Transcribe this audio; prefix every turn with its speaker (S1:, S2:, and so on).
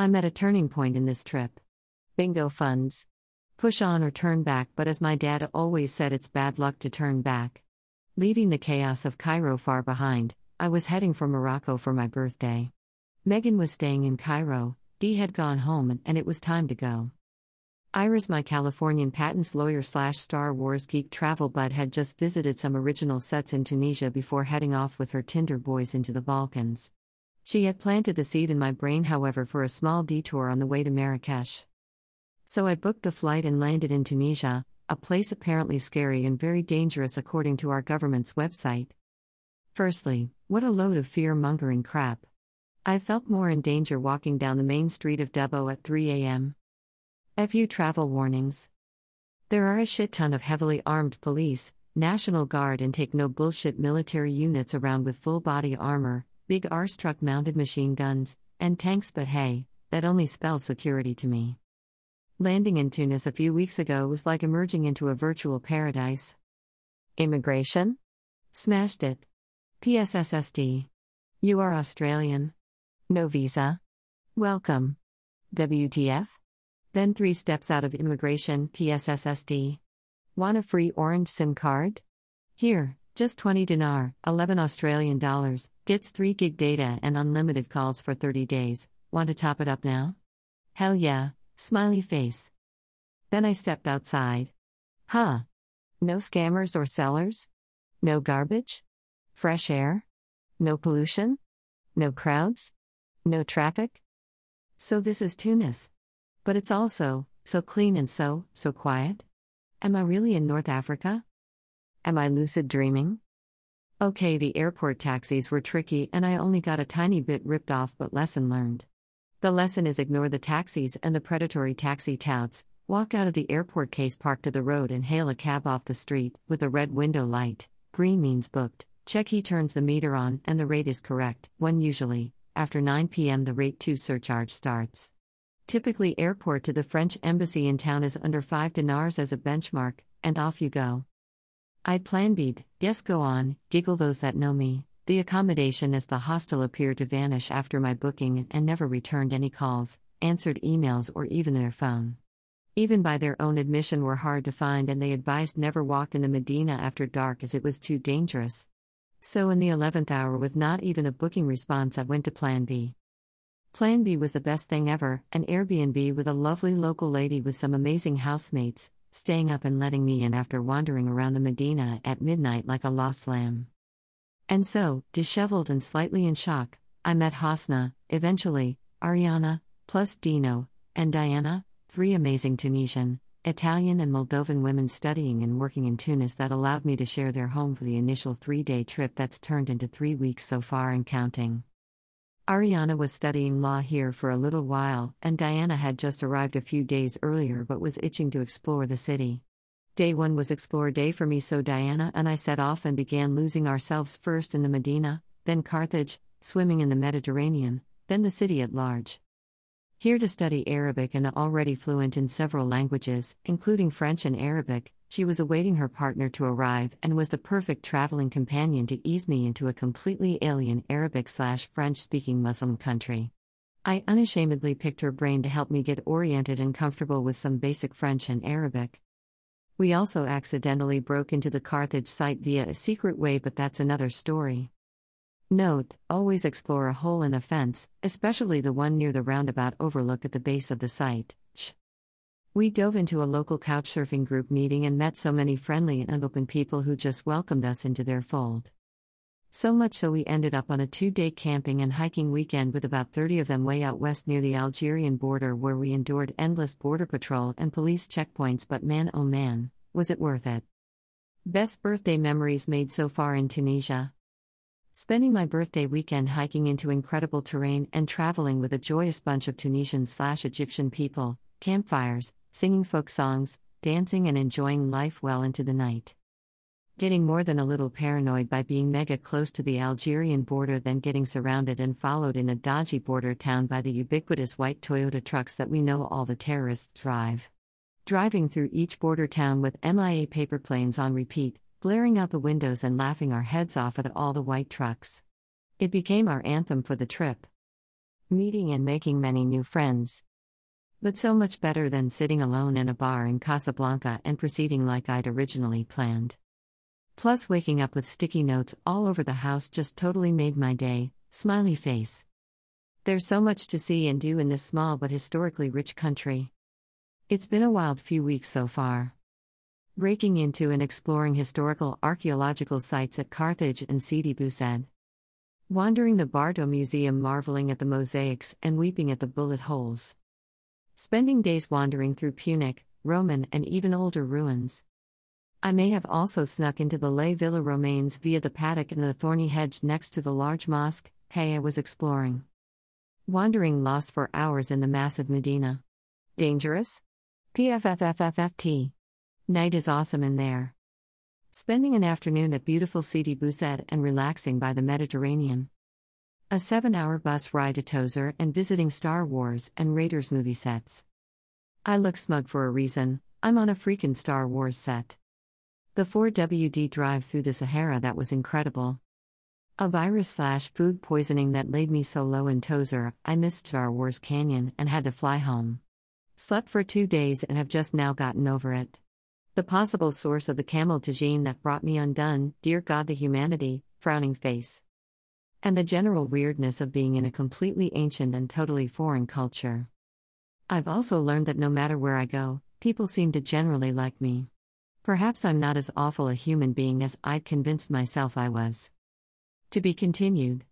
S1: I'm at a turning point in this trip. Bingo funds. Push on or turn back, but as my dad always said, it's bad luck to turn back. Leaving the chaos of Cairo far behind, I was heading for Morocco for my birthday. Megan was staying in Cairo, Dee had gone home, and it was time to go. Iris, my Californian patents lawyer slash Star Wars geek travel bud, had just visited some original sets in Tunisia before heading off with her Tinder boys into the Balkans. She had planted the seed in my brain, however, for a small detour on the way to Marrakesh. So I booked the flight and landed in Tunisia, a place apparently scary and very dangerous according to our government's website. Firstly, what a load of fear mongering crap. I felt more in danger walking down the main street of Dubbo at 3 a.m. A few travel warnings. There are a shit ton of heavily armed police, National Guard, and take no bullshit military units around with full body armor, big arse truck mounted machine guns, and tanks, but hey, that only spells security to me. Landing in Tunis a few weeks ago was like emerging into a virtual paradise. Immigration? Smashed it. PSSSD. You are Australian. No visa? Welcome. WTF? Then three steps out of immigration, PSSSD. Want a free orange SIM card? Here, just 20 dinar, 11 Australian dollars, gets 3 gig data and unlimited calls for 30 days. Want to top it up now? Hell yeah. Smiley face. Then I stepped outside. Huh. No scammers or sellers? No garbage? Fresh air? No pollution? No crowds? No traffic? So this is Tunis. But it's also so clean and so, so quiet. Am I really in North Africa? Am I lucid dreaming? Okay, the airport taxis were tricky and I only got a tiny bit ripped off, but lesson learned. The lesson is ignore the taxis and the predatory taxi touts, walk out of the airport case park to the road and hail a cab off the street, with a red window light. Green means booked. Check he turns the meter on and the rate is correct, when usually, after 9 pm, the rate 2 surcharge starts. Typically, airport to the French embassy in town is under 5 dinars as a benchmark, and off you go. I plan B. Yes, go on, giggle those that know me. The accommodation as the hostel appeared to vanish after my booking and never returned any calls, answered emails, or even their phone. Even by their own admission, were hard to find, and they advised never walk in the Medina after dark as it was too dangerous. So, in the 11th hour, with not even a booking response, I went to Plan B. Plan B was the best thing ever an Airbnb with a lovely local lady with some amazing housemates, staying up and letting me in after wandering around the Medina at midnight like a lost lamb. And so, disheveled and slightly in shock, I met Hosna, eventually, Ariana, plus Dino, and Diana, three amazing Tunisian, Italian, and Moldovan women studying and working in Tunis that allowed me to share their home for the initial three day trip that's turned into three weeks so far and counting. Ariana was studying law here for a little while, and Diana had just arrived a few days earlier but was itching to explore the city. Day one was Explore Day for me, so Diana and I set off and began losing ourselves first in the Medina, then Carthage, swimming in the Mediterranean, then the city at large. Here to study Arabic and already fluent in several languages, including French and Arabic, she was awaiting her partner to arrive and was the perfect traveling companion to ease me into a completely alien Arabic slash French speaking Muslim country. I unashamedly picked her brain to help me get oriented and comfortable with some basic French and Arabic. We also accidentally broke into the Carthage site via a secret way, but that's another story. Note always explore a hole in a fence, especially the one near the roundabout overlook at the base of the site. We dove into a local couchsurfing group meeting and met so many friendly and open people who just welcomed us into their fold. So much so we ended up on a two day camping and hiking weekend with about 30 of them way out west near the Algerian border where we endured endless border patrol and police checkpoints, but man oh man, was it worth it? Best birthday memories made so far in Tunisia. Spending my birthday weekend hiking into incredible terrain and traveling with a joyous bunch of Tunisian slash Egyptian people, campfires, singing folk songs, dancing, and enjoying life well into the night getting more than a little paranoid by being mega close to the Algerian border, then getting surrounded and followed in a dodgy border town by the ubiquitous white Toyota trucks that we know all the terrorists drive. Driving through each border town with MIA paper planes on repeat, blaring out the windows and laughing our heads off at all the white trucks. It became our anthem for the trip. meeting and making many new friends. But so much better than sitting alone in a bar in Casablanca and proceeding like I'd originally planned. Plus, waking up with sticky notes all over the house just totally made my day. Smiley face. There's so much to see and do in this small but historically rich country. It's been a wild few weeks so far. Breaking into and exploring historical archaeological sites at Carthage and Sidi Bou Said. Wandering the Bardo Museum, marveling at the mosaics and weeping at the bullet holes. Spending days wandering through Punic, Roman, and even older ruins. I may have also snuck into the Les Villa Romaines via the paddock and the thorny hedge next to the large mosque. Hey, I was exploring. Wandering lost for hours in the massive Medina. Dangerous? PFFFFFT. Night is awesome in there. Spending an afternoon at beautiful Sidi Bou Said and relaxing by the Mediterranean. A seven hour bus ride to Tozeur and visiting Star Wars and Raiders movie sets. I look smug for a reason, I'm on a freakin' Star Wars set. The 4WD drive through the Sahara that was incredible. A virus slash food poisoning that laid me so low in Tozeur, I missed Star Wars Canyon and had to fly home. Slept for two days and have just now gotten over it. The possible source of the camel tagine that brought me undone, dear God the humanity, frowning face and the general weirdness of being in a completely ancient and totally foreign culture. I've also learned that no matter where I go, people seem to generally like me. Perhaps I'm not as awful a human being as I'd convinced myself I was. To be continued.